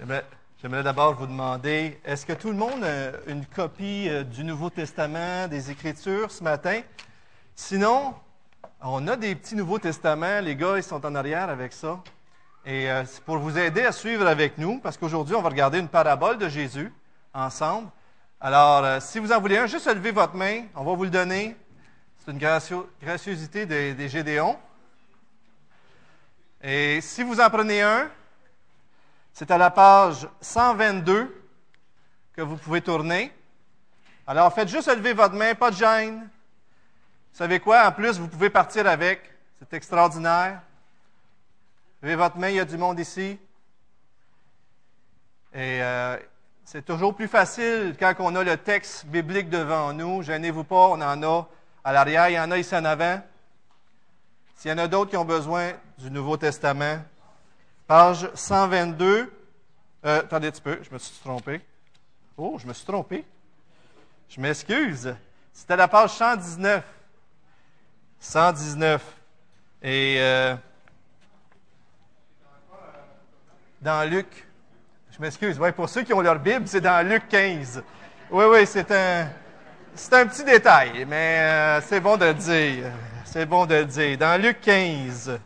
J'aimerais d'abord vous demander, est-ce que tout le monde a une copie euh, du Nouveau Testament, des Écritures ce matin? Sinon, on a des petits Nouveaux Testaments. Les gars, ils sont en arrière avec ça. Et euh, c'est pour vous aider à suivre avec nous, parce qu'aujourd'hui, on va regarder une parabole de Jésus ensemble. Alors, euh, si vous en voulez un, juste levez votre main. On va vous le donner. C'est une gracio- graciosité des, des Gédéons. Et si vous en prenez un, c'est à la page 122 que vous pouvez tourner. Alors, faites juste lever votre main, pas de gêne. Vous savez quoi? En plus, vous pouvez partir avec. C'est extraordinaire. Levez votre main, il y a du monde ici. Et euh, c'est toujours plus facile quand on a le texte biblique devant nous. Gênez-vous pas, on en a à l'arrière, il y en a ici en avant. S'il y en a d'autres qui ont besoin du Nouveau Testament, page 122. Euh, attendez un petit peu, je me suis trompé. Oh, je me suis trompé. Je m'excuse. C'était la page 119. 119. Et euh, dans Luc, je m'excuse, ouais, pour ceux qui ont leur Bible, c'est dans Luc 15. Oui, oui, c'est un, c'est un petit détail, mais euh, c'est bon de le dire. C'est bon de le dire. Dans Luc 15.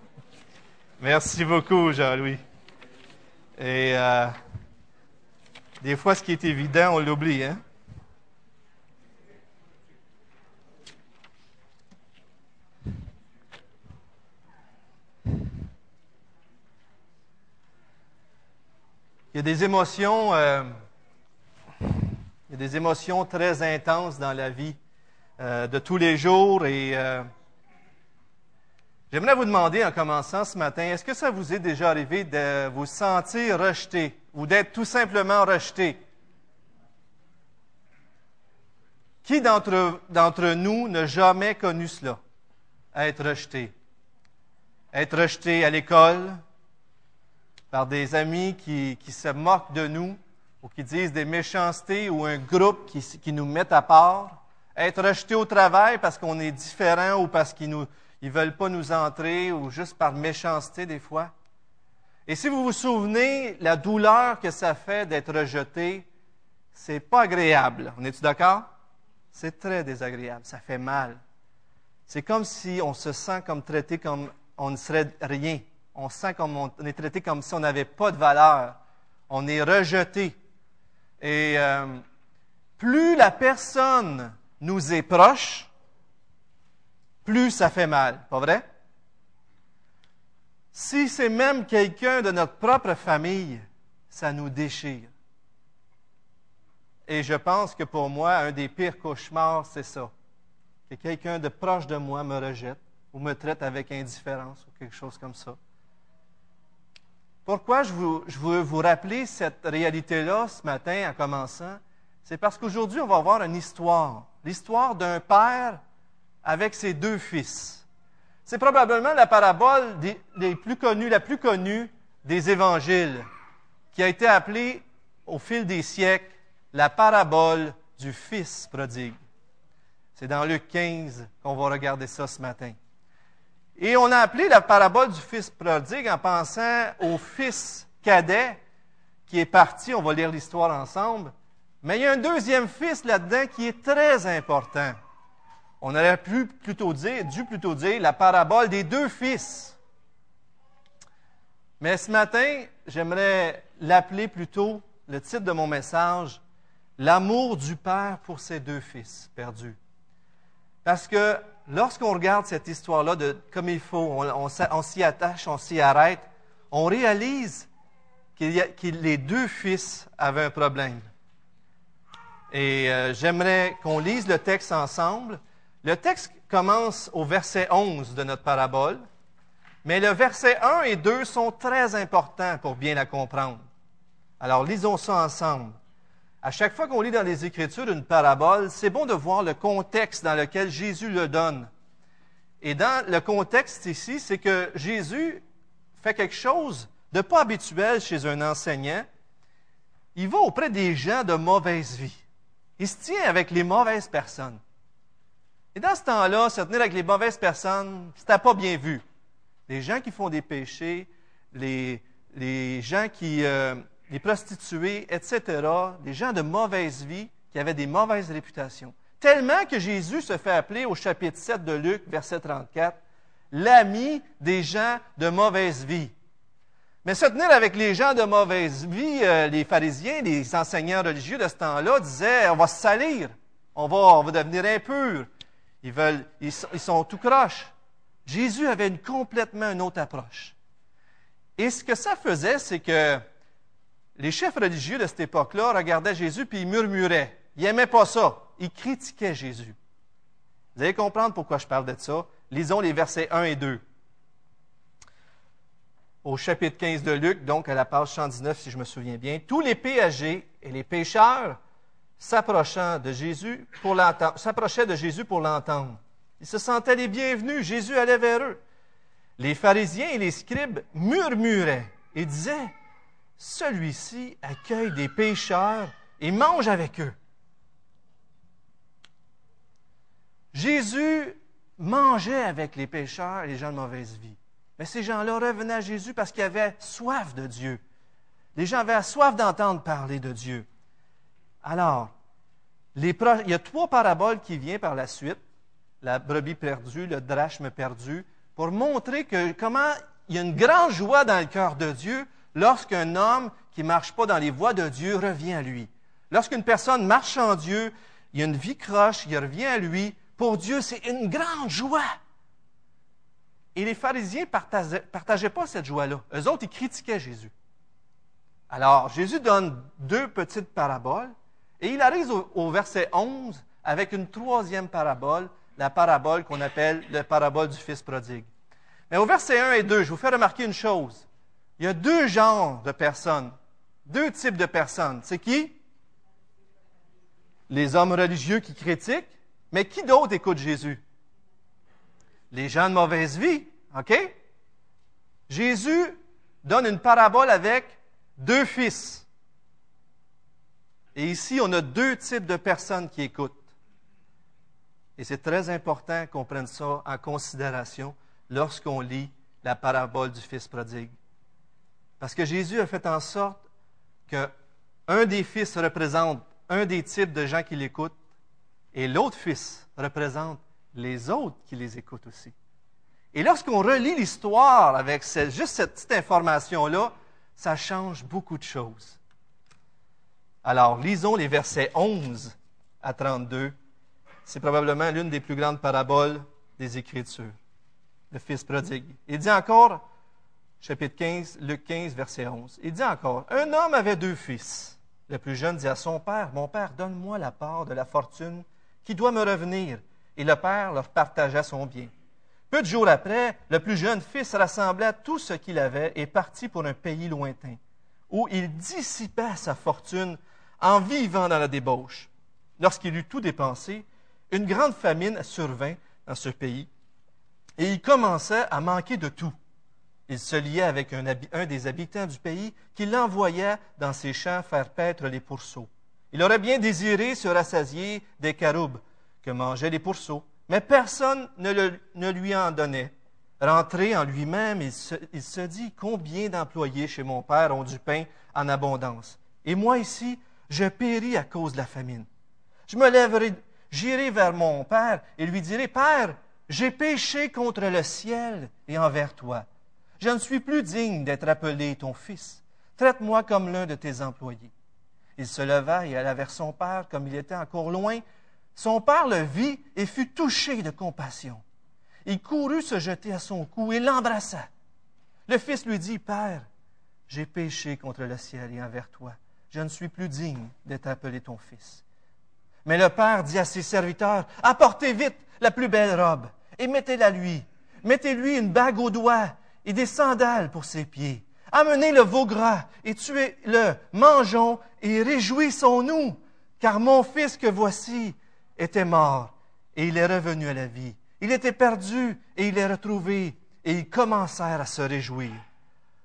Merci beaucoup, Jean-Louis. Et euh, des fois, ce qui est évident, on l'oublie, hein? Il y a des émotions, euh, il y a des émotions très intenses dans la vie euh, de tous les jours et j'aimerais vous demander en commençant ce matin, est-ce que ça vous est déjà arrivé de vous sentir rejeté ou d'être tout simplement rejeté? Qui d'entre, nous n'a jamais connu cela? Être rejeté. Être rejeté à l'école, par des amis qui, qui, se moquent de nous ou qui disent des méchancetés ou un groupe qui, qui nous met à part, être rejeté au travail parce qu'on est différent ou parce qu'ils ne ils veulent pas nous entrer ou juste par méchanceté des fois. Et si vous vous souvenez, la douleur que ça fait d'être rejeté, c'est pas agréable. On est-tu d'accord? C'est très désagréable. Ça fait mal. C'est comme si on se sent comme traité comme on ne serait rien on sent comme on, est traité comme si on n'avait pas de valeur. On est rejeté. Et euh, plus la personne nous est proche, plus ça fait mal, pas vrai? Si c'est même quelqu'un de notre propre famille, ça nous déchire. Et je pense que pour moi, un des pires cauchemars, c'est ça. Que quelqu'un de proche de moi me rejette ou me traite avec indifférence ou quelque chose comme ça. Pourquoi je, veux vous rappeler cette réalité-là ce matin en commençant? C'est parce qu'aujourd'hui, on va voir une histoire. L'histoire d'un père avec ses deux fils. C'est probablement la parabole des, plus connue, la plus connue des évangiles, qui a été appelée au fil des siècles la parabole du fils prodigue. C'est dans Luc 15 qu'on va regarder ça ce matin. Et on a appelé la parabole du fils prodigue en pensant au fils cadet qui est parti. On va lire l'histoire ensemble. Mais il y a un deuxième fils là-dedans qui est très important. On aurait pu plutôt dire, dû plutôt dire la parabole des deux fils. Mais ce matin, j'aimerais l'appeler plutôt, le titre de mon message, L'amour du Père pour ses deux fils perdus. Parce que lorsqu'on regarde cette histoire-là de comme il faut, on, s'y attache, on s'y arrête, on réalise qu'il qu les deux fils avaient un problème. Et euh, j'aimerais qu'on lise le texte ensemble. Le texte commence au verset 11 de notre parabole, mais le verset 1 et 2 sont très importants pour bien la comprendre. Alors lisons ça ensemble. À chaque fois qu'on lit dans les Écritures une parabole, c'est bon de voir le contexte dans lequel Jésus le donne. Et dans le contexte ici, c'est que Jésus fait quelque chose de pas habituel chez un enseignant. Il va auprès des gens de mauvaise vie. Il se tient avec les mauvaises personnes. Et dans ce temps-là, se tenir avec les mauvaises personnes, c'était pas bien vu. Les gens qui font des péchés, les, les gens qui, euh, des prostituées, etc., des gens de mauvaise vie qui avaient des mauvaises réputations. Tellement que Jésus se fait appeler au chapitre 7 de Luc, verset 34, l'ami des gens de mauvaise vie. Mais se tenir avec les gens de mauvaise vie, euh, les pharisiens, les enseignants religieux de ce temps-là disaient, on va se salir, on va, on va devenir impur. Ils, sont tout croches. Jésus avait une, complètement une autre approche. Et ce que ça faisait, c'est que les chefs religieux de cette époque-là regardaient Jésus puis ils murmuraient. Ils n'aimaient pas ça. Ils critiquaient Jésus. Vous allez comprendre pourquoi je parle de ça. Lisons les versets 1 et 2. Au chapitre 15 de Luc, donc à la page 119, si je me souviens bien, tous les péagers et les pécheurs s'approchant s'approchaient de Jésus pour l'entendre. Ils se sentaient les bienvenus. Jésus allait vers eux. Les pharisiens et les scribes murmuraient et disaient celui-ci accueille des pécheurs et mange avec eux. Jésus mangeait avec les pécheurs et les gens de mauvaise vie. Mais ces gens-là revenaient à Jésus parce qu'ils avaient soif de Dieu. Les gens avaient soif d'entendre parler de Dieu. Alors, il y a trois paraboles qui viennent par la suite. La brebis perdue, le drachme perdu, pour montrer que comment il y a une grande joie dans le cœur de Dieu lorsqu'un homme qui ne marche pas dans les voies de Dieu revient à lui. Lorsqu'une personne marche en Dieu, il y a une vie croche, il revient à lui. Pour Dieu, c'est une grande joie. Et les pharisiens ne partageaient, partageaient, pas cette joie-là. Eux autres, ils critiquaient Jésus. Alors, Jésus donne deux petites paraboles et il arrive au, verset 11 avec une troisième parabole, la parabole qu'on appelle la parabole du Fils prodigue. Mais au verset 1 et 2, je vous fais remarquer une chose. Il y a deux genres de personnes, deux types de personnes. C'est qui? Les hommes religieux qui critiquent, mais qui d'autre écoute Jésus? Les gens de mauvaise vie, OK? Jésus donne une parabole avec deux fils. Et ici, on a deux types de personnes qui écoutent. Et c'est très important qu'on prenne ça en considération lorsqu'on lit la parabole du Fils prodigue. Parce que Jésus a fait en sorte qu'un des fils représente un des types de gens qui l'écoutent et l'autre fils représente les autres qui les écoutent aussi. Et lorsqu'on relit l'histoire avec juste cette petite information-là, ça change beaucoup de choses. Alors, lisons les versets 11 à 32. C'est probablement l'une des plus grandes paraboles des Écritures. Le Fils prodigue. Il dit encore, chapitre 15, Luc 15, verset 11. Il dit encore, un homme avait deux fils. Le plus jeune dit à son père, Mon père, donne-moi la part de la fortune qui doit me revenir. Et le père leur partagea son bien. Peu de jours après, le plus jeune fils rassembla tout ce qu'il avait et partit pour un pays lointain, où il dissipa sa fortune en vivant dans la débauche. Lorsqu'il eut tout dépensé, une grande famine survint dans ce pays, et il commença à manquer de tout. Il se liait avec un, des habitants du pays qui l'envoya dans ses champs faire paître les pourceaux. Il aurait bien désiré se rassasier des caroubes que mangeaient les pourceaux, mais personne ne, lui en donnait. Rentré en lui-même, il se, dit Combien d'employés chez mon père ont du pain en abondance? Et moi ici, je péris à cause de la famine. Je me lèverai, j'irai vers mon père et lui dirai Père, j'ai péché contre le ciel et envers toi. Je ne suis plus digne d'être appelé ton fils. Traite-moi comme l'un de tes employés. Il se leva et alla vers son père, comme il était encore loin. Son père le vit et fut touché de compassion. Il courut se jeter à son cou et l'embrassa. Le fils lui dit, Père, j'ai péché contre le ciel et envers toi. Je ne suis plus digne d'être appelé ton fils. Mais le père dit à ses serviteurs, Apportez vite la plus belle robe et mettez-la lui. Mettez-lui une bague au doigt et des sandales pour ses pieds. Amenez le veau gras et tuez-le, mangeons et réjouissons-nous, car mon fils que voici était mort et il est revenu à la vie. Il était perdu et il est retrouvé, et ils commencèrent à se réjouir.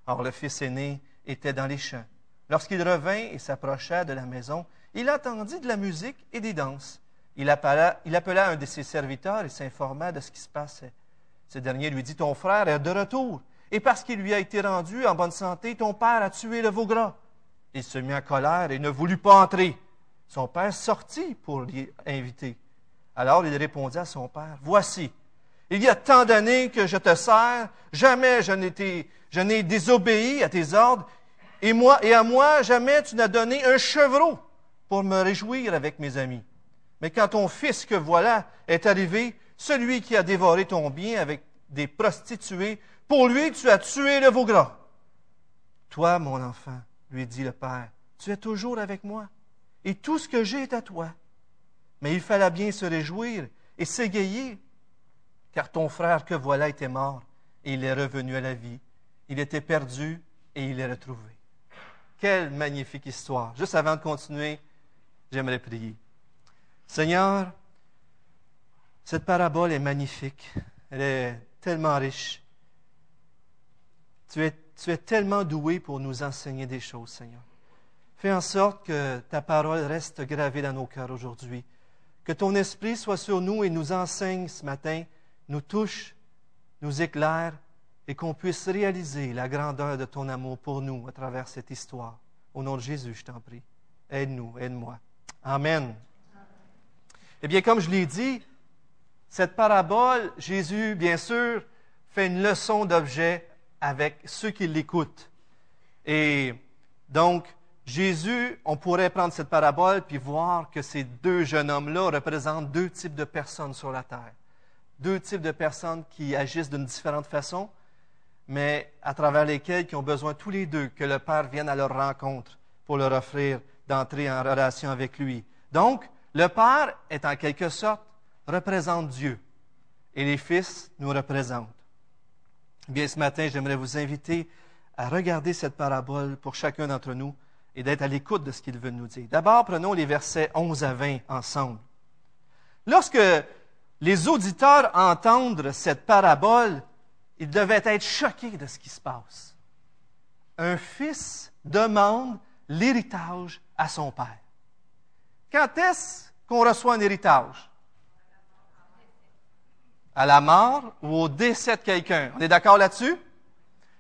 Or le fils aîné était dans les champs. Lorsqu'il revint et s'approcha de la maison, il entendit de la musique et des danses. Il appela, un de ses serviteurs et s'informa de ce qui se passait. Ce dernier lui dit, Ton frère est de retour et parce qu'il lui a été rendu en bonne santé, ton père a tué le veau gras. Il se mit en colère et ne voulut pas entrer. Son père sortit pour l'y inviter. Alors il répondit à son père, Voici, il y a tant d'années que je te sers, jamais je n'ai désobéi à tes ordres, et, à moi, jamais tu n'as donné un chevreau pour me réjouir avec mes amis. Mais quand ton fils que voilà est arrivé, celui qui a dévoré ton bien avec des prostituées, pour lui tu as tué le veau gras. Toi, mon enfant, lui dit le Père, tu es toujours avec moi, et tout ce que j'ai est à toi. Mais il fallait bien se réjouir et s'égayer, car ton frère que voilà était mort, et il est revenu à la vie. Il était perdu, et il est retrouvé. Quelle magnifique histoire. Juste avant de continuer, j'aimerais prier. Seigneur, cette parabole est magnifique. Elle est tellement riche. Tu es, tellement doué pour nous enseigner des choses, Seigneur. Fais en sorte que ta parole reste gravée dans nos cœurs aujourd'hui. Que ton esprit soit sur nous et nous enseigne ce matin, nous touche, nous éclaire et qu'on puisse réaliser la grandeur de ton amour pour nous à travers cette histoire. Au nom de Jésus, je t'en prie. Aide-nous, aide-moi. Amen. Eh bien, comme je l'ai dit, cette parabole, Jésus, bien sûr, fait une leçon d'objet avec ceux qui l'écoutent. Et donc, Jésus, on pourrait prendre cette parabole puis voir que ces deux jeunes hommes-là représentent deux types de personnes sur la terre. Deux types de personnes qui agissent d'une différente façon, mais à travers lesquelles qui ont besoin tous les deux que le Père vienne à leur rencontre pour leur offrir d'entrer en relation avec lui. Donc, le Père est en quelque sorte représente Dieu et les fils nous représentent. Bien, ce matin, j'aimerais vous inviter à regarder cette parabole pour chacun d'entre nous et d'être à l'écoute de ce qu'il veut nous dire. D'abord, prenons les versets 11 à 20 ensemble. Lorsque les auditeurs entendent cette parabole, ils devaient être choqués de ce qui se passe. Un fils demande l'héritage à son père. Quand est-ce qu'on reçoit un héritage? À la mort ou au décès de quelqu'un? On est d'accord là-dessus?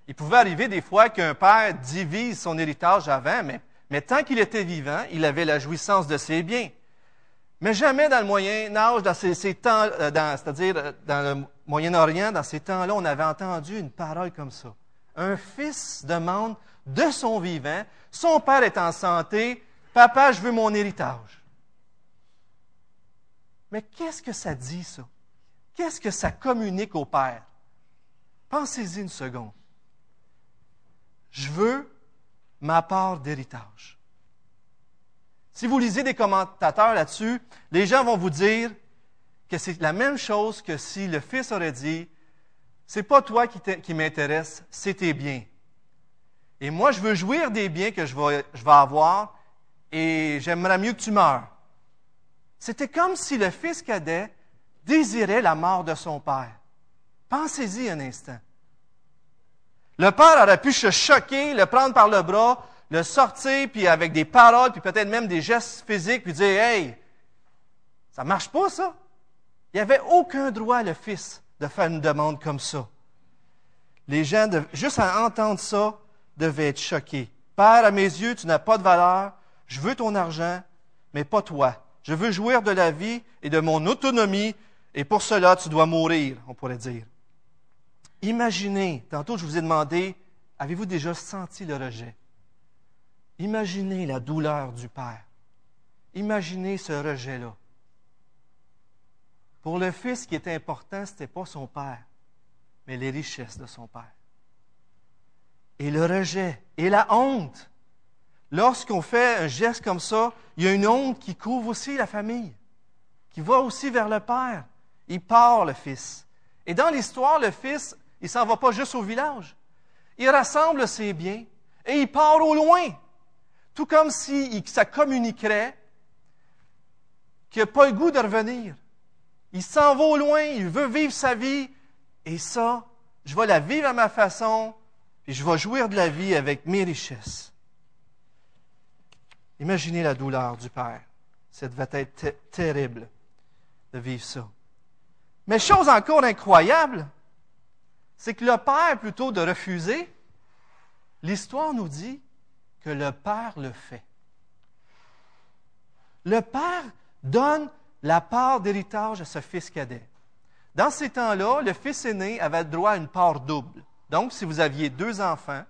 Il pouvait arriver des fois qu'un père divise son héritage avant, mais, mais tant qu'il était vivant, il avait la jouissance de ses biens. Mais jamais dans le Moyen Âge, dans ces, temps, euh, c'est-à-dire euh, dans Moyen-Orient, dans ces temps-là, on avait entendu une parole comme ça. Un fils demande de son vivant, son père est en santé, papa, je veux mon héritage. Mais qu'est-ce que ça dit, ça? Qu'est-ce que ça communique au père? Pensez-y une seconde je veux ma part d'héritage. Si vous lisez des commentateurs là-dessus, les gens vont vous dire que c'est la même chose que si le fils aurait dit, c'est pas toi qui, m'intéresse, c'est tes biens. Et moi, je veux jouir des biens que je vais, je vais avoir et j'aimerais mieux que tu meurs. C'était comme si le fils cadet désirait la mort de son père. Pensez-y un instant. Le père aurait pu se choquer, le prendre par le bras, le sortir, puis avec des paroles, puis peut-être même des gestes physiques, puis dire Hey, ça marche pas, ça. Il n'y avait aucun droit, le fils, de faire une demande comme ça. Les gens, juste à entendre ça, devaient être choqués. Père, à mes yeux, tu n'as pas de valeur. Je veux ton argent, mais pas toi. Je veux jouir de la vie et de mon autonomie, et pour cela, tu dois mourir, on pourrait dire. Imaginez, tantôt je vous ai demandé, avez-vous déjà senti le rejet? Imaginez la douleur du Père. Imaginez ce rejet-là. Pour le fils, ce qui était important, ce n'était pas son Père, mais les richesses de son Père. Et le rejet et la honte. Lorsqu'on fait un geste comme ça, il y a une honte qui couvre aussi la famille, qui va aussi vers le Père. Il part, le Fils. Et dans l'histoire, le Fils il ne s'en va pas juste au village. Il rassemble ses biens et il part au loin. Tout comme si ça communiquerait qu'il n'a pas le goût de revenir. Il s'en va au loin, il veut vivre sa vie, et ça, je vais la vivre à ma façon, et je vais jouir de la vie avec mes richesses. Imaginez la douleur du Père. Ça devait être terrible de vivre ça. Mais chose encore incroyable, c'est que le père, plutôt de refuser, l'histoire nous dit que le Père le fait. Le Père donne la part d'héritage à ce fils cadet. Dans ces temps-là, le fils aîné avait droit à une part double. Donc, si vous aviez deux enfants,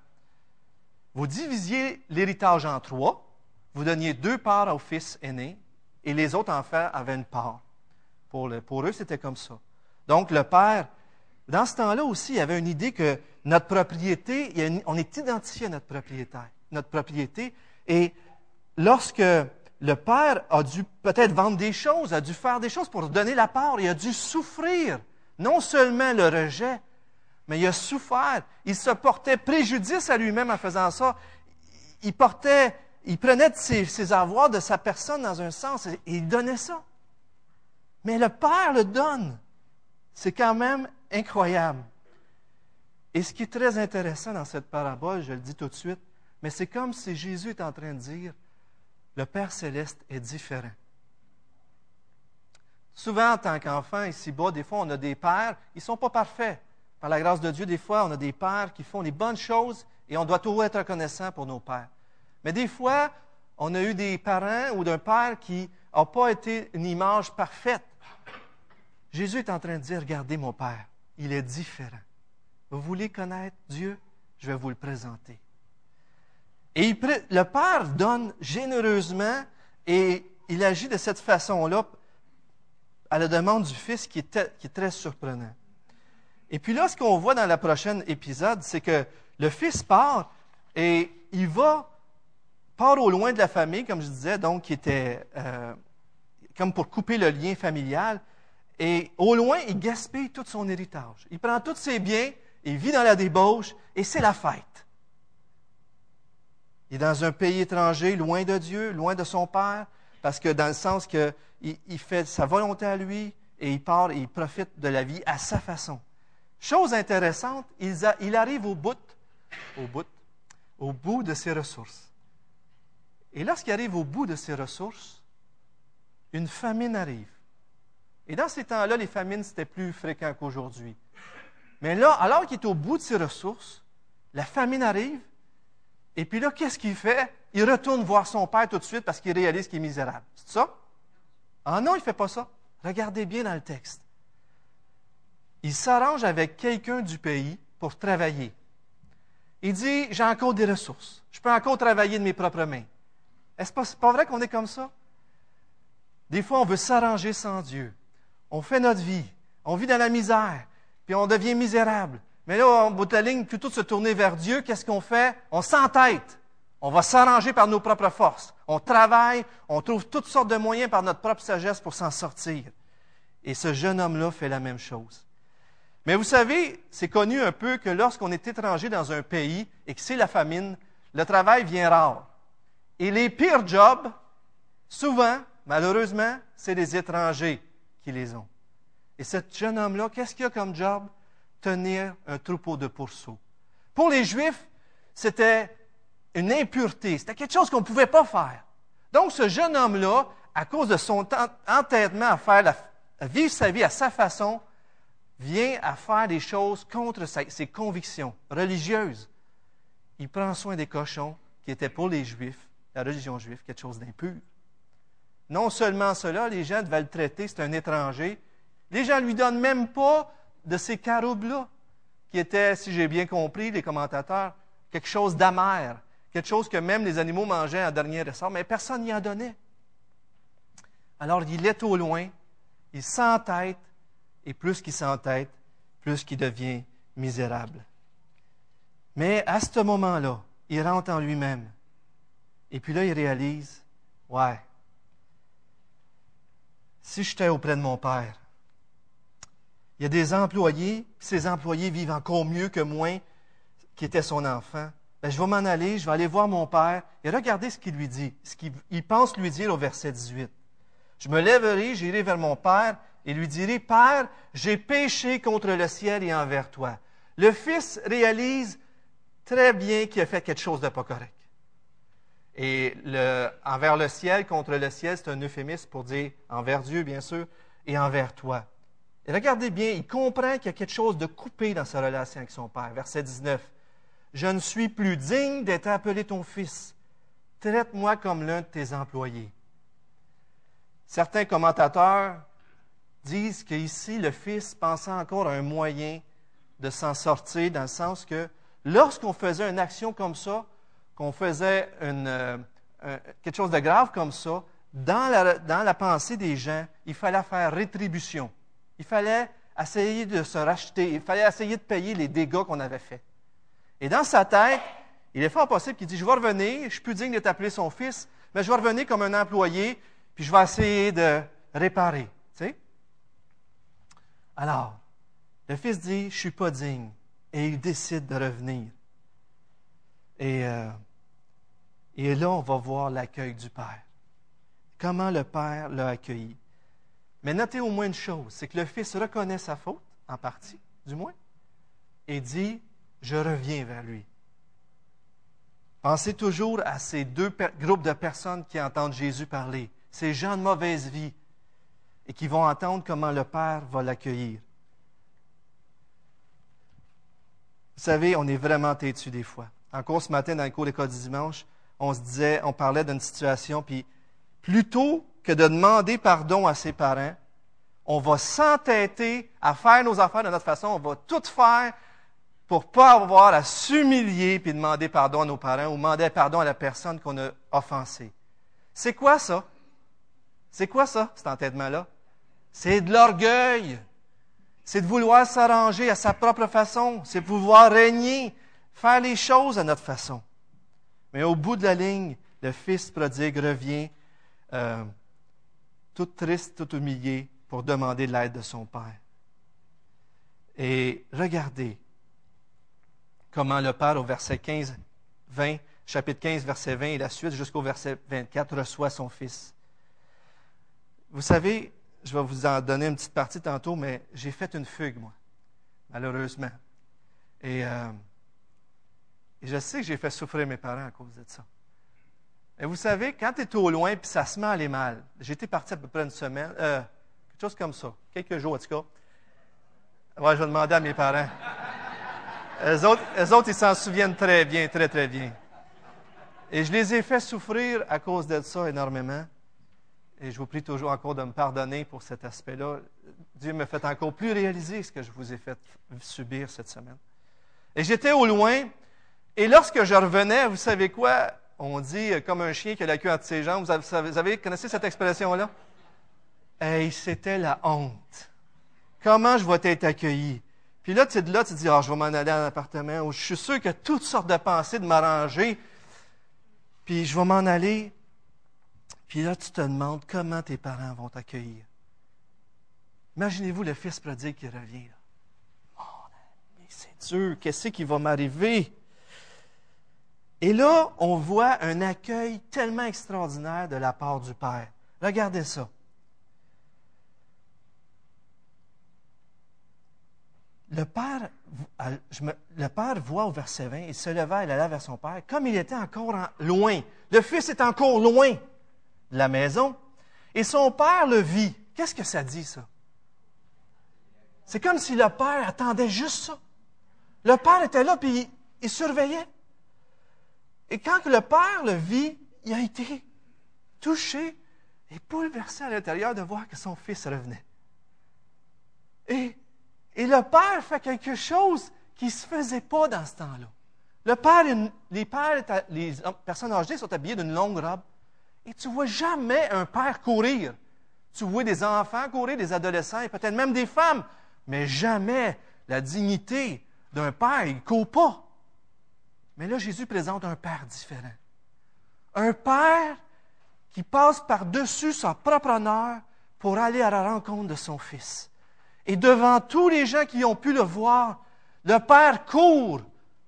vous divisiez l'héritage en trois, vous donniez deux parts au fils aîné, et les autres enfants avaient une part. Pour, eux, c'était comme ça. Donc, le père, dans ce temps-là aussi, il avait une idée que notre propriété, on est identifié à notre propriétaire, notre propriété, et lorsque le père a dû peut-être vendre des choses, a dû faire des choses pour donner la part, il a dû souffrir, non seulement le rejet, mais il a souffert. Il se portait préjudice à lui-même en faisant ça. Il portait, il prenait ses, avoirs de sa personne dans un sens et, il donnait ça. Mais le Père le donne. C'est quand même incroyable. Et ce qui est très intéressant dans cette parabole, je le dis tout de suite, mais c'est comme si Jésus est en train de dire, le Père céleste est différent. Souvent, en tant qu'enfant, ici-bas, des fois, on a des pères, ils ne sont pas parfaits. Par la grâce de Dieu, des fois, on a des pères qui font les bonnes choses et on doit toujours être reconnaissant pour nos pères. Mais des fois, on a eu des parents ou d'un père qui n'a pas été une image parfaite. Jésus est en train de dire, regardez mon Père, il est différent. Vous voulez connaître Dieu? Je vais vous le présenter. Et le Père donne généreusement et il agit de cette façon-là à la demande du Fils qui est, très surprenant. Et puis là, ce qu'on voit dans le prochain épisode, c'est que le Fils part et il va, part au loin de la famille, comme je disais, donc qui était euh, comme pour couper le lien familial. Et au loin, il gaspille tout son héritage. Il prend tous ses biens, il vit dans la débauche et c'est la fête. Il est dans un pays étranger, loin de Dieu, loin de son Père, parce que dans le sens qu'il il fait sa volonté à lui et il part et il profite de la vie à sa façon. Chose intéressante, il, il arrive au bout, au bout, au bout de ses ressources. Et lorsqu'il arrive au bout de ses ressources, une famine arrive. Et dans ces temps-là, les famines, c'était plus fréquent qu'aujourd'hui. Mais là, alors qu'il est au bout de ses ressources, la famine arrive et puis là, qu'est-ce qu'il fait? Il retourne voir son père tout de suite parce qu'il réalise qu'il est misérable. C'est ça? Ah non, il ne fait pas ça. Regardez bien dans le texte. Il s'arrange avec quelqu'un du pays pour travailler. Il dit, j'ai encore des ressources. Je peux encore travailler de mes propres mains. Est-ce pas, pas vrai qu'on est comme ça? Des fois, on veut s'arranger sans Dieu. On fait notre vie. On vit dans la misère. Puis on devient misérable. Mais là, en bout de la ligne, plutôt de se tourner vers Dieu, qu'est-ce qu'on fait? On s'entête. On va s'arranger par nos propres forces. On travaille, on trouve toutes sortes de moyens par notre propre sagesse pour s'en sortir. Et ce jeune homme-là fait la même chose. Mais vous savez, c'est connu un peu que lorsqu'on est étranger dans un pays et que c'est la famine, le travail vient rare. Et les pires jobs, souvent, malheureusement, c'est les étrangers qui les ont. Et ce jeune homme-là, qu'est-ce qu'il a comme job? Tenir un troupeau de pourceaux. Pour les Juifs, c'était une impureté, c'était quelque chose qu'on ne pouvait pas faire. Donc ce jeune homme-là, à cause de son entêtement à faire vivre sa vie à sa façon, vient à faire des choses contre ses convictions religieuses. Il prend soin des cochons, qui étaient pour les Juifs, la religion juive, quelque chose d'impur. Non seulement cela, les gens devaient le traiter, c'est un étranger. Les gens ne lui donnent même pas de ces caroubes-là, qui étaient, si j'ai bien compris, les commentateurs, quelque chose d'amer, quelque chose que même les animaux mangeaient en dernier ressort, mais personne n'y en donnait. Alors il est au loin, il s'entête, et plus qu'il s'entête, plus qu'il devient misérable. Mais à ce moment-là, il rentre en lui-même. Et puis là, il réalise, ouais, si j'étais auprès de mon Père, il y a des employés, ces employés vivent encore mieux que moi, qui était son enfant. Ben, je vais m'en aller, je vais aller voir mon père et regardez ce qu'il lui dit, ce qu'il pense lui dire au verset 18. Je me lèverai, j'irai vers mon père et lui dirai, Père, j'ai péché contre le ciel et envers toi. Le fils réalise très bien qu'il a fait quelque chose de pas correct. Et le, envers le ciel, contre le ciel, c'est un euphémisme pour dire envers Dieu, bien sûr, et envers toi. Et regardez bien, il comprend qu'il y a quelque chose de coupé dans sa relation avec son Père. Verset 19. Je ne suis plus digne d'être appelé ton fils. traite-moi comme l'un de tes employés. Certains commentateurs disent qu'ici, le Fils pensait encore à un moyen de s'en sortir, dans le sens que lorsqu'on faisait une action comme ça, qu'on faisait euh, quelque chose de grave comme ça, dans la, dans la pensée des gens, il fallait faire rétribution. Il fallait essayer de se racheter, il fallait essayer de payer les dégâts qu'on avait faits. Et dans sa tête, il est fort possible qu'il dit, je vais revenir, je suis plus digne de t'appeler son fils, mais je vais revenir comme un employé, puis je vais essayer de réparer. Tu? Alors, le fils dit, je ne suis pas digne, et il décide de revenir. Et, euh, et là, on va voir l'accueil du Père. Comment le Père l'a accueilli. Mais notez au moins une chose, c'est que le Fils reconnaît sa faute, en partie, du moins, et dit, je reviens vers lui. Pensez toujours à ces deux groupes de personnes qui entendent Jésus parler, ces gens de mauvaise vie, et qui vont entendre comment le Père va l'accueillir. Vous savez, on est vraiment têtu des fois. Encore ce matin, dans le cours d'école du dimanche, on se disait, on parlait d'une situation, puis plutôt que de demander pardon à ses parents, on va s'entêter à faire nos affaires de notre façon, on va tout faire pour pas avoir à s'humilier puis demander pardon à nos parents ou demander pardon à la personne qu'on a offensée. C'est quoi ça? C'est quoi ça, cet entêtement-là? C'est de l'orgueil. C'est de vouloir s'arranger à sa propre façon. C'est de vouloir régner, faire les choses à notre façon. Mais au bout de la ligne, le fils prodigue revient euh, tout triste, tout humilié, pour demander l'aide de son Père. Et regardez comment le Père, au verset 15, 20, chapitre 15, verset 20 et la suite jusqu'au verset 24, reçoit son Fils. Vous savez, je vais vous en donner une petite partie tantôt, mais j'ai fait une fugue, moi, malheureusement. Et, euh, et je sais que j'ai fait souffrir mes parents à cause de ça. Et vous savez, quand tu es au loin puis ça se met à aller mal, j'étais parti à peu près une semaine, euh, quelque chose comme ça, quelques jours en tout cas. Ouais, je demander à mes parents. Les autres, autres, ils s'en souviennent très bien, très, très bien. Et je les ai fait souffrir à cause de ça énormément. Et je vous prie toujours encore de me pardonner pour cet aspect-là. Dieu me fait encore plus réaliser ce que je vous ai fait subir cette semaine. Et j'étais au loin, et lorsque je revenais, vous savez quoi? On dit euh, comme un chien qui a la queue entre ses jambes. Vous avez, vous connaissez cette expression-là? Et c'était la honte. Comment je vais être accueilli? Puis là, tu es de là, tu dis, ah, je vais m'en aller à appartement, où je suis sûr qu'il y a toutes sortes de pensées de m'arranger. Puis je vais m'en aller. Puis là, tu te demandes comment tes parents vont t'accueillir. Imaginez-vous le fils prodigue qui revient. Là. Oh, c'est dur, qu'est-ce qui va m'arriver? Et là, on voit un accueil tellement extraordinaire de la part du Père. Regardez ça. Le père, voit au verset 20, il se leva et alla vers son père, comme il était encore loin. Le fils est encore loin de la maison. Et son père le vit. Qu'est-ce que ça dit, ça? C'est comme si le père attendait juste ça. Le père était là, puis il surveillait. Et quand le père le vit, il a été touché et bouleversé à l'intérieur de voir que son fils revenait. Et, le père fait quelque chose qui ne se faisait pas dans ce temps-là. Le père, les pères, les personnes âgées sont habillées d'une longue robe. Et tu ne vois jamais un père courir. Tu vois des enfants courir, des adolescents et peut-être même des femmes, mais jamais la dignité d'un père, il ne court pas. Mais là, Jésus présente un Père différent. Un Père qui passe par-dessus son propre honneur pour aller à la rencontre de son Fils. Et devant tous les gens qui ont pu le voir, le Père court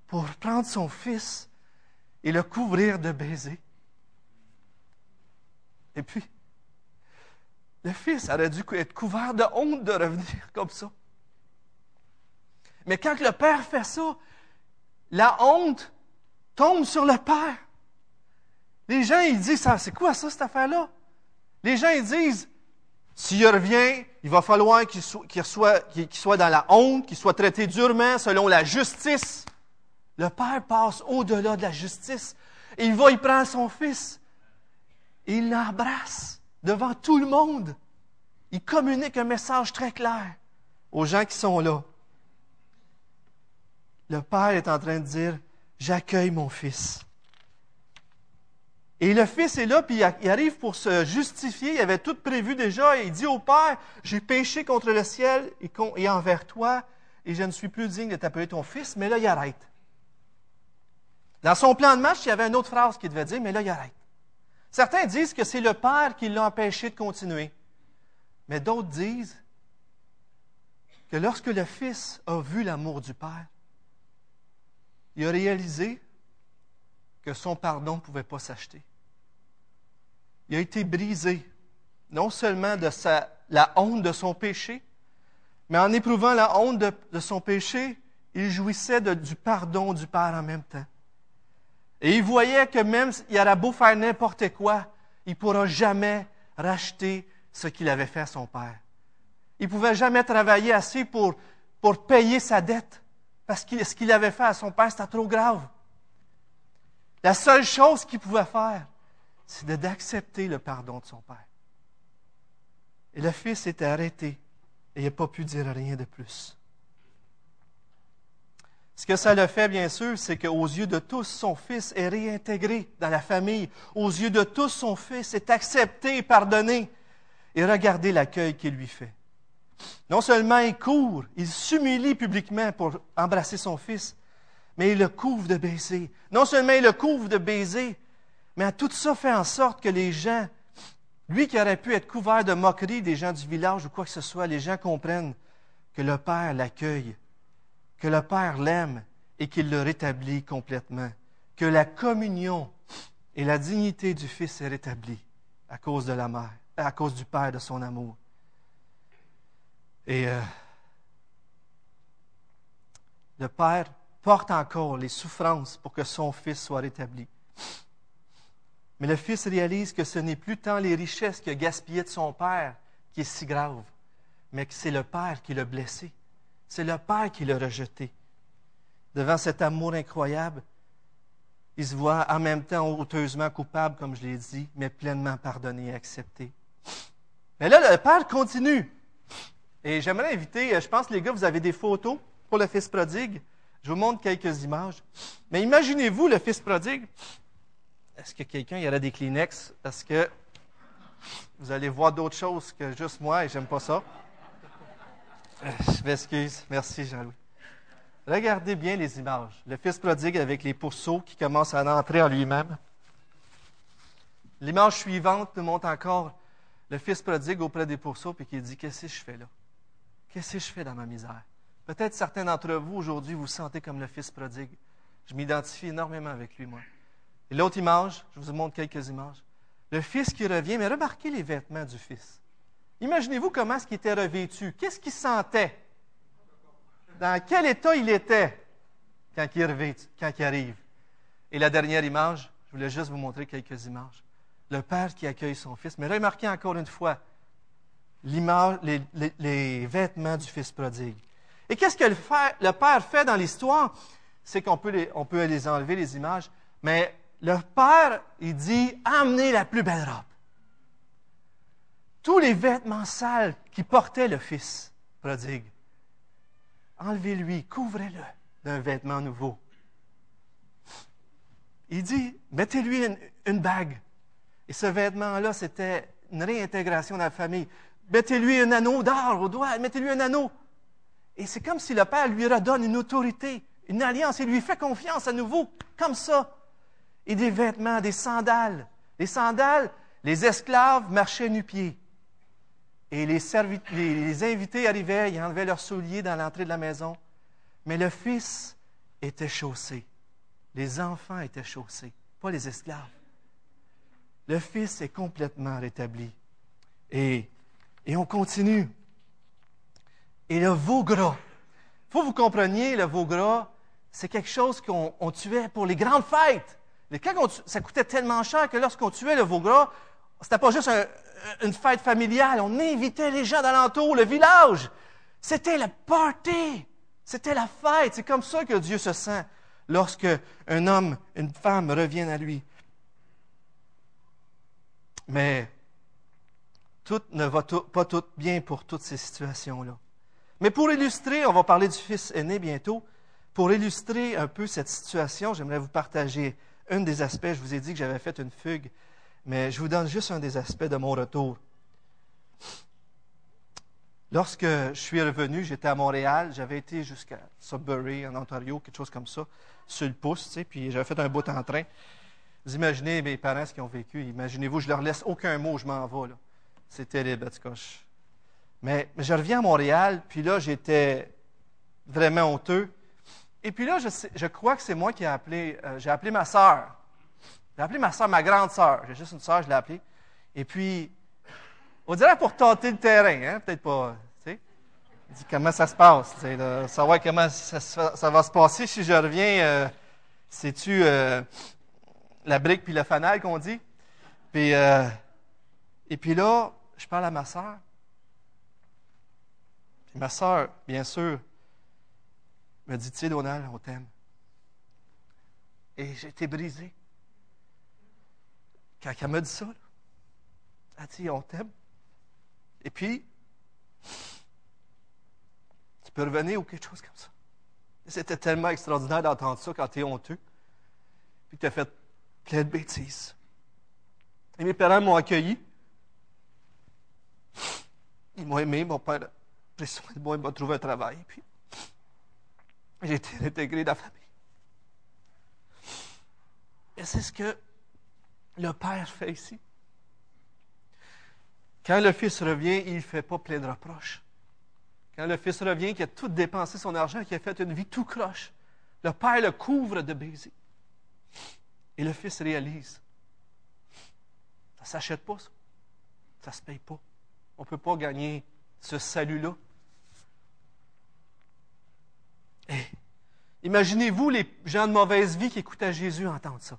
pour prendre son Fils et le couvrir de baisers. Et puis, le Fils aurait dû être couvert de honte de revenir comme ça. Mais quand le Père fait ça, la honte tombe sur le Père. Les gens, ils disent, c'est quoi ça, cette affaire-là? Les gens, ils disent, s'il revient, il va falloir qu'il soit, soit, dans la honte, qu'il soit traité durement selon la justice. Le Père passe au-delà de la justice. Il va, il prend son fils. Et il l'embrasse devant tout le monde. Il communique un message très clair aux gens qui sont là. Le père est en train de dire, j'accueille mon fils. Et le fils est là, puis il arrive pour se justifier. Il avait tout prévu déjà. Et il dit au Père, j'ai péché contre le ciel et envers toi, et je ne suis plus digne de t'appeler ton fils. Mais là, il arrête. Dans son plan de match, il y avait une autre phrase qu'il devait dire, mais là, il arrête. Certains disent que c'est le Père qui l'a empêché de continuer. Mais d'autres disent que lorsque le Fils a vu l'amour du Père, il a réalisé que son pardon ne pouvait pas s'acheter. Il a été brisé, non seulement de la honte de son péché, mais en éprouvant la honte de, son péché, il jouissait du pardon du Père en même temps. Et il voyait que même s'il aurait beau faire n'importe quoi, il ne pourra jamais racheter ce qu'il avait fait à son Père. Il ne pouvait jamais travailler assez pour, pour payer sa dette, parce que ce qu'il avait fait à son Père, c'était trop grave. La seule chose qu'il pouvait faire, c'est d'accepter le pardon de son Père. Et le Fils était arrêté et il n'a pas pu dire rien de plus. Ce que ça le fait, bien sûr, c'est qu'aux yeux de tous, son fils est réintégré dans la famille. Aux yeux de tous, son fils est accepté et pardonné. Et regardez l'accueil qu'il lui fait. Non seulement il court, il s'humilie publiquement pour embrasser son fils, mais il le couvre de baisers. Non seulement il le couvre de baisers, mais tout ça fait en sorte que les gens, lui qui aurait pu être couvert de moquerie des gens du village ou quoi que ce soit, les gens comprennent que le Père l'accueille, que le Père l'aime et qu'il le rétablit complètement, que la communion et la dignité du Fils est rétablie à cause de la mère, à cause du Père, de son amour. Et euh, le Père porte encore les souffrances pour que son Fils soit rétabli. Mais le Fils réalise que ce n'est plus tant les richesses a gaspillées de son Père qui est si grave, mais que c'est le Père qui l'a blessé. C'est le Père qui l'a rejeté. Devant cet amour incroyable, il se voit en même temps honteusement coupable, comme je l'ai dit, mais pleinement pardonné et accepté. Mais là, le Père continue. Et j'aimerais inviter, je pense, les gars, vous avez des photos pour le Fils prodigue. Je vous montre quelques images. Mais imaginez-vous le fils prodigue. Est-ce que quelqu'un y aurait des Kleenex? Parce que vous allez voir d'autres choses que juste moi et j'aime pas ça. Euh, je m'excuse. Merci, Jean-Louis. Regardez bien les images. Le fils prodigue avec les pourceaux qui commencent à entrer en lui-même. L'image suivante nous montre encore le fils prodigue auprès des pourceaux et qui dit Qu'est-ce que je fais là? Qu'est-ce que je fais dans ma misère? Peut-être certains d'entre vous aujourd'hui vous sentez comme le fils prodigue. Je m'identifie énormément avec lui, moi. Et l'autre image, je vous montre quelques images. Le fils qui revient, mais remarquez les vêtements du fils. Imaginez-vous comment est-ce qu'il était revêtu. Qu'est-ce qu'il sentait? Dans quel état il était quand il, quand il arrive? Et la dernière image, je voulais juste vous montrer quelques images. Le père qui accueille son fils. Mais remarquez encore une fois les, vêtements du fils prodigue. Et qu'est-ce que le, Père fait dans l'histoire? C'est qu'on peut les, enlever, les images, mais le Père, il dit, amenez la plus belle robe. Tous les vêtements sales qui portait le Fils prodigue, enlevez-lui, couvrez-le d'un vêtement nouveau. Il dit, mettez-lui une, une, bague. Et ce vêtement-là, c'était une réintégration dans la famille. Mettez-lui un anneau d'or au doigt, mettez-lui un anneau. Et c'est comme si le Père lui redonne une autorité, une alliance, et lui fait confiance à nouveau, comme ça. Et des vêtements, des sandales. Les sandales, les esclaves marchaient nu-pieds. Et les, les, invités arrivaient, ils enlevaient leurs souliers dans l'entrée de la maison. Mais le fils était chaussé. Les enfants étaient chaussés, pas les esclaves. Le fils est complètement rétabli. Et, et on continue et le veau gras. Faut que vous compreniez, le veau gras, c'est quelque chose qu'on tuait pour les grandes fêtes. ça coûtait tellement cher que lorsqu'on tuait le veau gras, c'était pas juste une fête familiale. On invitait les gens d'alentour, le village. C'était le party. C'était la fête. C'est comme ça que Dieu se sent. lorsque un homme, une femme reviennent à lui. Mais tout ne va pas tout bien pour toutes ces situations-là. Mais pour illustrer, on va parler du fils aîné bientôt. Pour illustrer un peu cette situation, j'aimerais vous partager un des aspects. Je vous ai dit que j'avais fait une fugue, mais je vous donne juste un des aspects de mon retour. Lorsque je suis revenu, j'étais à Montréal, j'avais été jusqu'à Sudbury, en Ontario, quelque chose comme ça, sur le pouce, puis j'avais fait un bout en train. Vous imaginez mes parents ce qu'ils ont vécu. Imaginez-vous, je leur laisse aucun mot, je m'en vais. C'est terrible, en tout cas. Mais, je reviens à Montréal, puis là, j'étais vraiment honteux. Et puis là, je, crois que c'est moi qui ai appelé, euh, j'ai appelé ma sœur. J'ai appelé ma sœur, ma grande sœur. J'ai juste une sœur, je l'ai appelée. Et puis, on dirait pour tenter le terrain, hein? peut-être pas. Tu sais? Dit comment ça se passe, tu sais, savoir comment ça, va se passer si je reviens. Euh, sais-tu euh, la brique puis le fanal qu'on dit? Puis, et puis là, je parle à ma sœur. Ma sœur, bien sûr, me dit, tu sais, Donald, on t'aime. Et j'ai été brisé. Quand elle m'a dit ça, elle a dit, on t'aime. Et puis, tu peux revenir ou quelque chose comme ça. C'était tellement extraordinaire d'entendre ça quand tu es honteux, puis que tu as fait plein de bêtises. Et mes parents m'ont accueilli. Ils m'ont aimé, mon père pris soin de moi, il m'a trouvé un travail. Puis, j'ai été intégré dans la famille. Et c'est ce que le Père fait ici. Quand le Fils revient, il ne fait pas plein de reproches. Quand le Fils revient, qu'il a tout dépensé son argent, qu'il a fait une vie tout croche, le Père le couvre de baisers. Et le Fils réalise. Ça ne s'achète pas, ça. Ça ne se paye pas. On ne peut pas gagner ce salut-là eh, imaginez-vous les gens de mauvaise vie qui écoutent à Jésus entendre ça.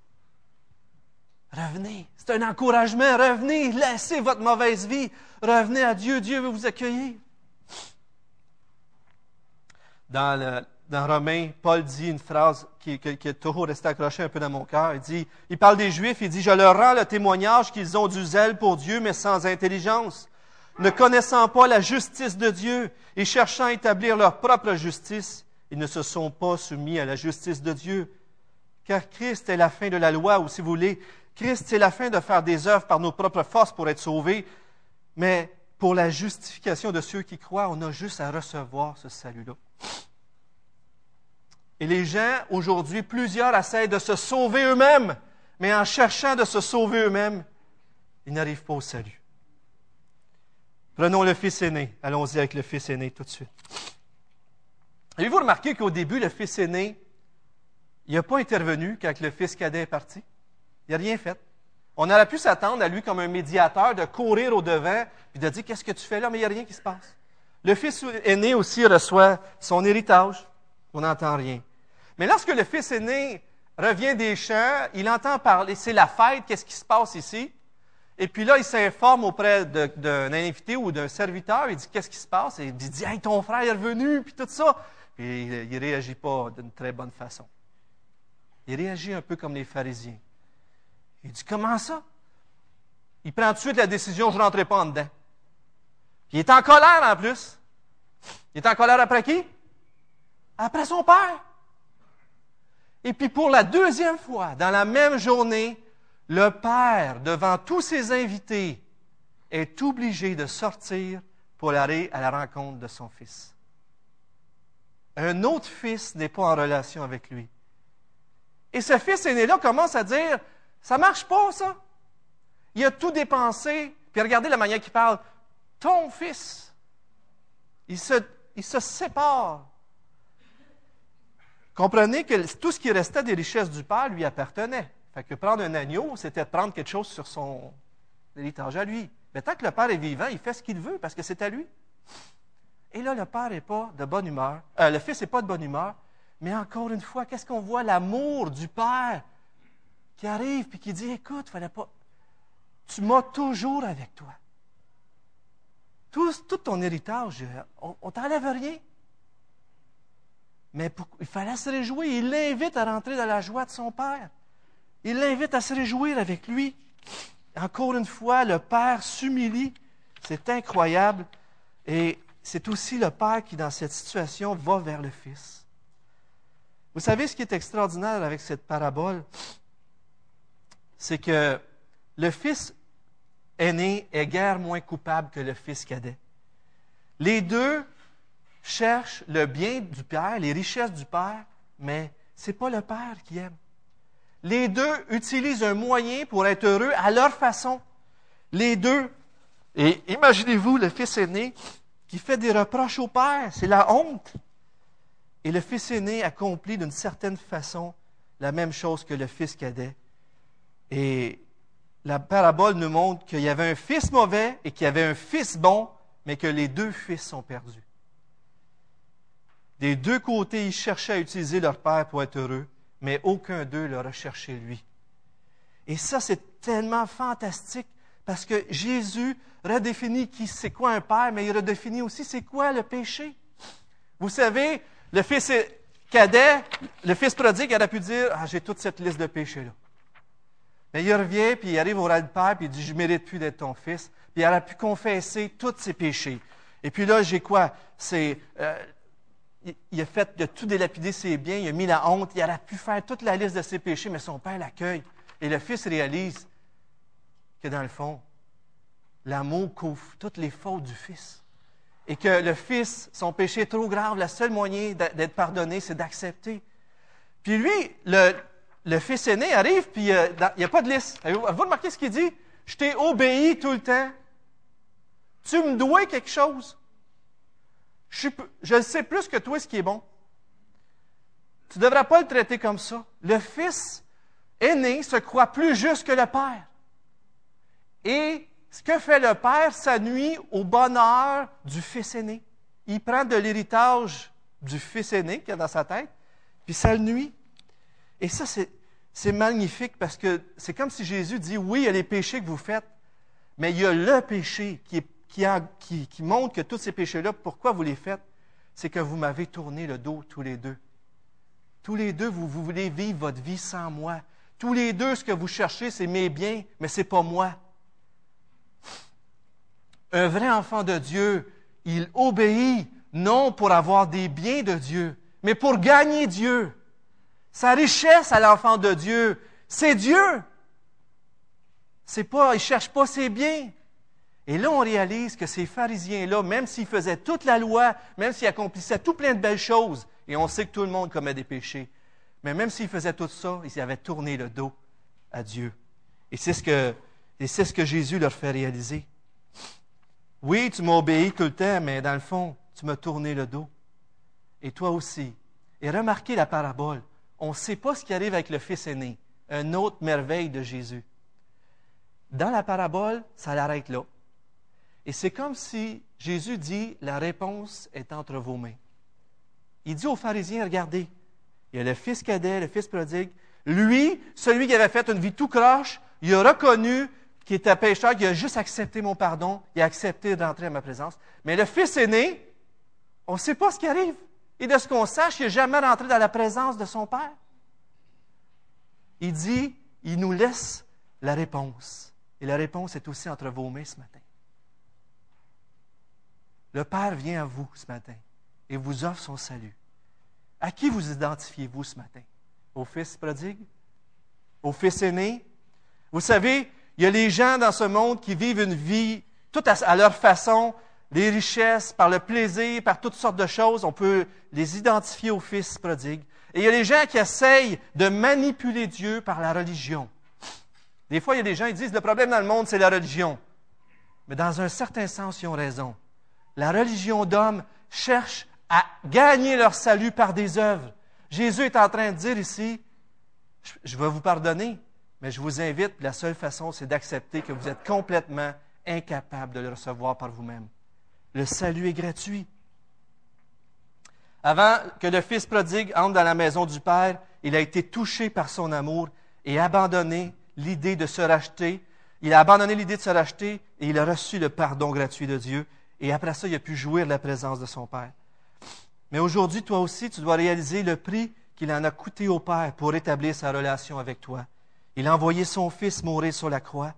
Revenez. C'est un encouragement. Revenez. Laissez votre mauvaise vie. Revenez à Dieu. Dieu veut vous accueillir. Dans, le, Paul dit une phrase qui, qui, qui, est toujours restée accrochée un peu dans mon cœur. Il dit, il parle des Juifs, il dit, je leur rends le témoignage qu'ils ont du zèle pour Dieu, mais sans intelligence, ne connaissant pas la justice de Dieu et cherchant à établir leur propre justice, ils ne se sont pas soumis à la justice de Dieu. Car Christ est la fin de la loi, ou si vous voulez, Christ est la fin de faire des œuvres par nos propres forces pour être sauvés. Mais pour la justification de ceux qui croient, on a juste à recevoir ce salut-là. Et les gens, aujourd'hui, plusieurs essayent de se sauver eux-mêmes, mais en cherchant de se sauver eux-mêmes, ils n'arrivent pas au salut. Prenons le fils aîné. Allons-y avec le fils aîné tout de suite. Avez-vous remarqué qu'au début, le fils aîné, il n'a pas intervenu quand le fils cadet est parti? Il n'a rien fait. On aurait pu s'attendre à lui comme un médiateur, de courir au devant, puis de dire Qu'est-ce que tu fais là? Mais il n'y a rien qui se passe. Le fils aîné aussi reçoit son héritage. On n'entend rien. Mais lorsque le fils aîné revient des champs, il entend parler, c'est la fête, qu'est-ce qui se passe ici? Et puis là, il s'informe auprès d'un invité ou d'un serviteur, il dit Qu'est-ce qui se passe? Et il dit Hey, ton frère est revenu, puis tout ça. Et il ne réagit pas d'une très bonne façon. Il réagit un peu comme les pharisiens. Il dit Comment ça? Il prend tout de suite la décision je ne rentrerai pas en dedans. Puis il est en colère en plus. Il est en colère après qui? Après son père. Et puis pour la deuxième fois, dans la même journée, le père, devant tous ses invités, est obligé de sortir pour aller à la rencontre de son fils un autre fils n'est pas en relation avec lui. Et ce fils aîné-là commence à dire, ça marche pas, ça. Il a tout dépensé. Puis regardez la manière qu'il parle. Ton fils. Il se, il se sépare. Comprenez que tout ce qui restait des richesses du père lui appartenait. Que prendre un agneau, c'était prendre quelque chose sur son héritage à lui. Mais tant que le père est vivant, il fait ce qu'il veut parce que c'est à lui. Et là, le père n'est pas de bonne humeur. Euh, le fils n'est pas de bonne humeur. Mais encore une fois, qu'est-ce qu'on voit? L'amour du père qui arrive et qui dit Écoute, fallait pas. Tu m'as toujours avec toi. Tout, ton héritage, on, ne t'enlève rien. Mais il fallait se réjouir. Il l'invite à rentrer dans la joie de son Père. Il l'invite à se réjouir avec lui. Encore une fois, le Père s'humilie. C'est incroyable. Et c'est aussi le Père qui, dans cette situation, va vers le Fils. Vous savez ce qui est extraordinaire avec cette parabole? C'est que le Fils aîné est guère moins coupable que le Fils cadet. Les deux cherchent le bien du Père, les richesses du Père, mais ce n'est pas le Père qui aime. Les deux utilisent un moyen pour être heureux à leur façon. Les deux. Et imaginez-vous le fils aîné qui fait des reproches au Père. C'est la honte. Et le fils aîné accomplit d'une certaine façon la même chose que le fils cadet. Et la parabole nous montre qu'il y avait un fils mauvais et qu'il y avait un fils bon, mais que les deux fils sont perdus. Des deux côtés, ils cherchaient à utiliser leur père pour être heureux, mais aucun d'eux leur a cherché lui. Et ça, c'est tellement fantastique parce que Jésus redéfinit qui c'est quoi un père, mais il redéfinit aussi c'est quoi le péché. Vous savez, le fils cadet, le fils prodigue, il aurait pu dire Ah, j'ai toute cette liste de péchés-là. Mais il revient, puis il arrive au ras de père, puis il dit Je ne mérite plus d'être ton fils. Puis il aurait pu confesser tous ses péchés. Et puis là, j'ai quoi? C'est euh, il a fait de tout délapider ses biens, il a mis la honte, il aurait pu faire toute la liste de ses péchés, mais son père l'accueille. Et le fils réalise que dans le fond, l'amour couvre toutes les fautes du fils. Et que le fils, son péché est trop grave, le seul moyen d'être pardonné, c'est d'accepter. Puis lui, le, fils aîné arrive, puis euh, il n'y a pas de liste. Vous remarquez ce qu'il dit? Je t'ai obéi tout le temps. Tu me dois quelque chose. Je, sais plus que toi ce qui est bon. Tu ne devrais pas le traiter comme ça. Le fils aîné se croit plus juste que le père. Et ce que fait le père, ça nuit au bonheur du fils aîné. Il prend de l'héritage du fils aîné qu'il a dans sa tête, puis ça le nuit. Et ça, c'est magnifique parce que c'est comme si Jésus dit, oui, il y a les péchés que vous faites, mais il y a le péché qui est qui, montre que tous ces péchés-là, pourquoi vous les faites? C'est que vous m'avez tourné le dos tous les deux. Tous les deux, vous, voulez vivre votre vie sans moi. Tous les deux, ce que vous cherchez, c'est mes biens, mais ce n'est pas moi. Un vrai enfant de Dieu, il obéit non pour avoir des biens de Dieu, mais pour gagner Dieu. Sa richesse à l'enfant de Dieu, c'est Dieu. C'est pas, il cherche pas ses biens. Et là, on réalise que ces pharisiens-là, même s'ils faisaient toute la loi, même s'ils accomplissaient tout plein de belles choses, et on sait que tout le monde commet des péchés, mais même s'ils faisaient tout ça, ils avaient tourné le dos à Dieu. Et c'est ce que, ce que Jésus leur fait réaliser. Oui, tu m'as obéi tout le temps, mais dans le fond, tu m'as tourné le dos. Et toi aussi. Et remarquez la parabole. On ne sait pas ce qui arrive avec le fils aîné. Une autre merveille de Jésus. Dans la parabole, ça l'arrête là. Et c'est comme si Jésus dit, la réponse est entre vos mains. Il dit aux pharisiens, regardez, il y a le fils cadet, le fils prodigue. Lui, celui qui avait fait une vie tout croche, il a reconnu qu'il était pécheur, qu'il a juste accepté mon pardon, il a accepté d'entrer à ma présence. Mais le fils aîné, on ne sait pas ce qui arrive. Et de ce qu'on sache, il n'est jamais rentré dans la présence de son Père. Il dit, il nous laisse la réponse. Et la réponse est aussi entre vos mains ce matin. Le Père vient à vous ce matin et vous offre son salut. À qui vous identifiez-vous ce matin? Au Fils prodigue? Au Fils aîné? Vous savez, il y a les gens dans ce monde qui vivent une vie tout à, leur façon, les richesses, par le plaisir, par toutes sortes de choses. On peut les identifier au Fils prodigue. Et il y a les gens qui essayent de manipuler Dieu par la religion. Des fois, il y a des gens qui disent le problème dans le monde, c'est la religion. Mais dans un certain sens, ils ont raison la religion d'homme cherche à gagner leur salut par des œuvres. Jésus est en train de dire ici, je vais vous pardonner, mais je vous invite, la seule façon, c'est d'accepter que vous êtes complètement incapable de le recevoir par vous-même. Le salut est gratuit. Avant que le fils prodigue entre dans la maison du Père, il a été touché par son amour et abandonné l'idée de se racheter. Il a abandonné l'idée de se racheter et il a reçu le pardon gratuit de Dieu et après ça, il a pu jouir de la présence de son Père. Mais aujourd'hui, toi aussi, tu dois réaliser le prix qu'il en a coûté au Père pour établir sa relation avec toi. Il a envoyé son Fils mourir sur la croix.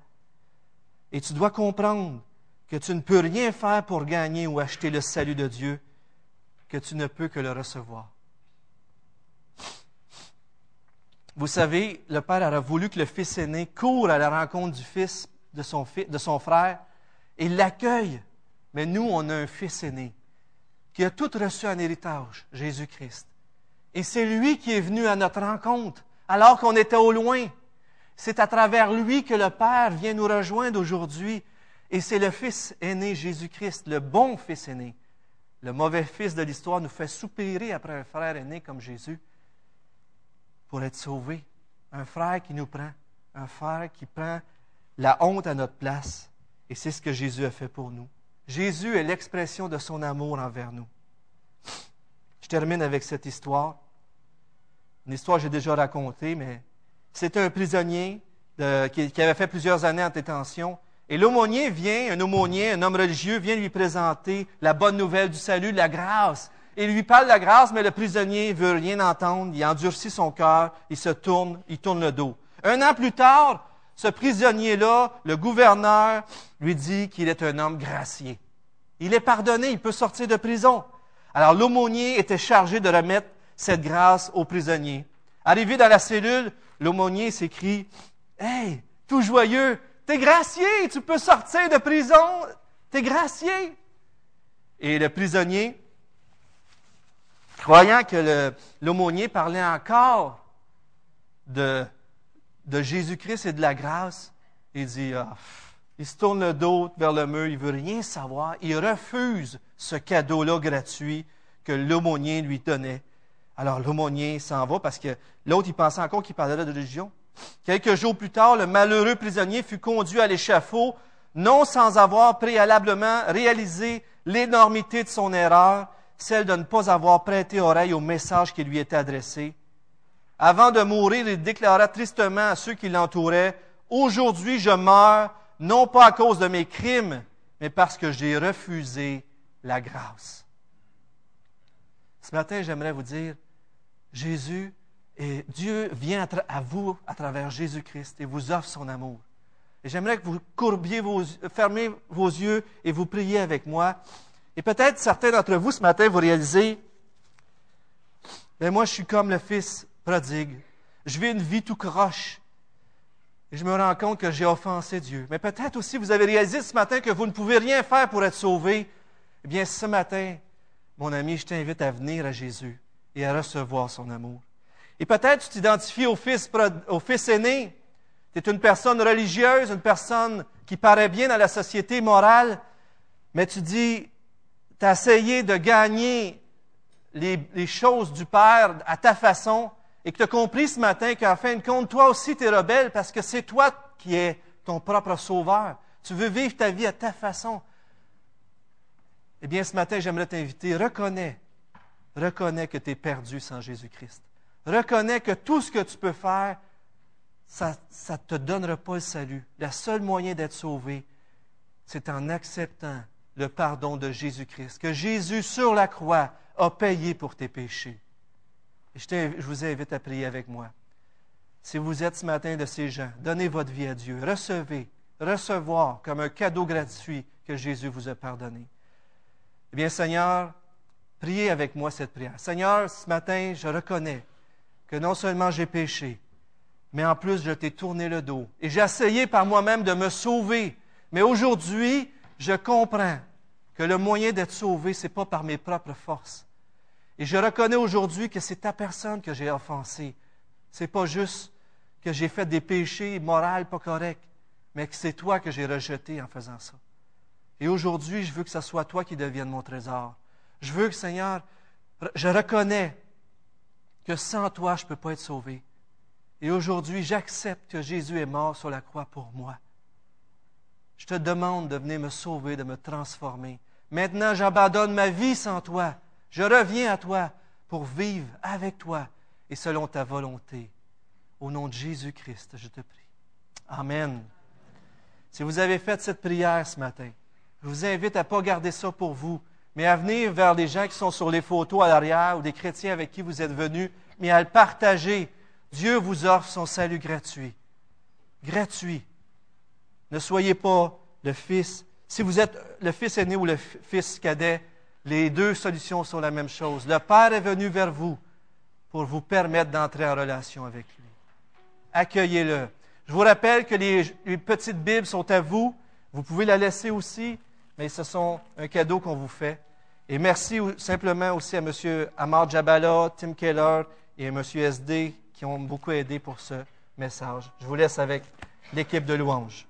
Et tu dois comprendre que tu ne peux rien faire pour gagner ou acheter le salut de Dieu, que tu ne peux que le recevoir. Vous savez, le Père a voulu que le Fils aîné court à la rencontre du Fils, de son, de son frère, et l'accueille. Mais nous, on a un Fils aîné qui a tout reçu en héritage, Jésus-Christ. Et c'est lui qui est venu à notre rencontre, alors qu'on était au loin. C'est à travers lui que le Père vient nous rejoindre aujourd'hui. Et c'est le Fils aîné, Jésus-Christ, le bon Fils aîné. Le mauvais Fils de l'histoire nous fait soupirer après un frère aîné comme Jésus pour être sauvé. Un frère qui nous prend, un frère qui prend la honte à notre place. Et c'est ce que Jésus a fait pour nous. Jésus est l'expression de son amour envers nous. Je termine avec cette histoire. Une histoire que j'ai déjà racontée, mais c'était un prisonnier qui, avait fait plusieurs années en détention. Et l'aumônier vient, un aumônier, un homme religieux, vient lui présenter la bonne nouvelle du salut, la grâce. Il lui parle de la grâce, mais le prisonnier veut rien entendre. Il endurcit son cœur, il se tourne, il tourne le dos. Un an plus tard, ce prisonnier-là, le gouverneur, lui dit qu'il est un homme gracié. Il est pardonné, il peut sortir de prison. Alors l'aumônier était chargé de remettre cette grâce au prisonnier. Arrivé dans la cellule, l'aumônier s'écrie Hey, tout joyeux, t'es gracié, tu peux sortir de prison, t'es gracié. Et le prisonnier, croyant que l'aumônier parlait encore de, de Jésus-Christ et de la grâce, il dit, ah, il se tourne le dos vers le mur, il veut rien savoir, il refuse ce cadeau-là gratuit que l'aumônier lui donnait. Alors l'aumônier s'en va parce que l'autre, il pensait encore qu'il parlait de religion. Quelques jours plus tard, le malheureux prisonnier fut conduit à l'échafaud, non sans avoir préalablement réalisé l'énormité de son erreur celle de ne pas avoir prêté oreille au message qui lui était adressé. Avant de mourir, il déclara tristement à ceux qui l'entouraient, Aujourd'hui je meurs, non pas à cause de mes crimes, mais parce que j'ai refusé la grâce. Ce matin, j'aimerais vous dire, Jésus et Dieu vient à vous à travers Jésus-Christ et vous offre son amour. Et j'aimerais que vous courbiez vos, fermez vos yeux et vous priez avec moi. Et peut-être certains d'entre vous ce matin, vous réalisez, mais moi je suis comme le fils prodigue. Je vis une vie tout croche. Et je me rends compte que j'ai offensé Dieu. Mais peut-être aussi vous avez réalisé ce matin que vous ne pouvez rien faire pour être sauvé. Eh bien, ce matin, mon ami, je t'invite à venir à Jésus et à recevoir son amour. Et peut-être tu t'identifies au fils, aîné. Tu es une personne religieuse, une personne qui paraît bien dans la société morale, mais tu dis, tu as essayé de gagner les, choses du Père à ta façon et que tu as compris ce matin qu'en fin de compte, toi aussi, tu es rebelle parce que c'est toi qui es ton propre sauveur. Tu veux vivre ta vie à ta façon. Eh bien, ce matin, j'aimerais t'inviter, reconnais, reconnais que tu es perdu sans Jésus-Christ. Reconnais que tout ce que tu peux faire, ça ne te donnera pas le salut. Le seul moyen d'être sauvé, c'est en acceptant le pardon de Jésus-Christ, que Jésus sur la croix a payé pour tes péchés. Je, vous invite à prier avec moi. Si vous êtes ce matin de ces gens, donnez votre vie à Dieu. Recevez, recevoir comme un cadeau gratuit que Jésus vous a pardonné. Eh bien, Seigneur, priez avec moi cette prière. Seigneur, ce matin, je reconnais que non seulement j'ai péché, mais en plus, je t'ai tourné le dos. Et j'ai essayé par moi-même de me sauver. Mais aujourd'hui, je comprends que le moyen d'être sauvé, ce n'est pas par mes propres forces. Et je reconnais aujourd'hui que c'est ta personne que j'ai offensée. Ce n'est pas juste que j'ai fait des péchés moraux pas corrects, mais que c'est toi que j'ai rejeté en faisant ça. Et aujourd'hui, je veux que ce soit toi qui devienne mon trésor. Je veux que, Seigneur, je reconnais que sans toi, je ne peux pas être sauvé. Et aujourd'hui, j'accepte que Jésus est mort sur la croix pour moi. Je te demande de venir me sauver, de me transformer, Maintenant, j'abandonne ma vie sans toi. Je reviens à toi pour vivre avec toi et selon ta volonté. Au nom de Jésus-Christ, je te prie. Amen. Si vous avez fait cette prière ce matin, je vous invite à ne pas garder ça pour vous, mais à venir vers les gens qui sont sur les photos à l'arrière ou des chrétiens avec qui vous êtes venus, mais à le partager. Dieu vous offre son salut gratuit. Gratuit. Ne soyez pas le fils. Si vous êtes le fils aîné ou le fils cadet, les deux solutions sont la même chose. Le Père est venu vers vous pour vous permettre d'entrer en relation avec lui. Accueillez-le. Je vous rappelle que les, petites Bibles sont à vous. Vous pouvez la laisser aussi, mais ce sont un cadeau qu'on vous fait. Et merci simplement aussi à M. Amar Jabala, Tim Keller et M. SD qui ont beaucoup aidé pour ce message. Je vous laisse avec l'équipe de louanges.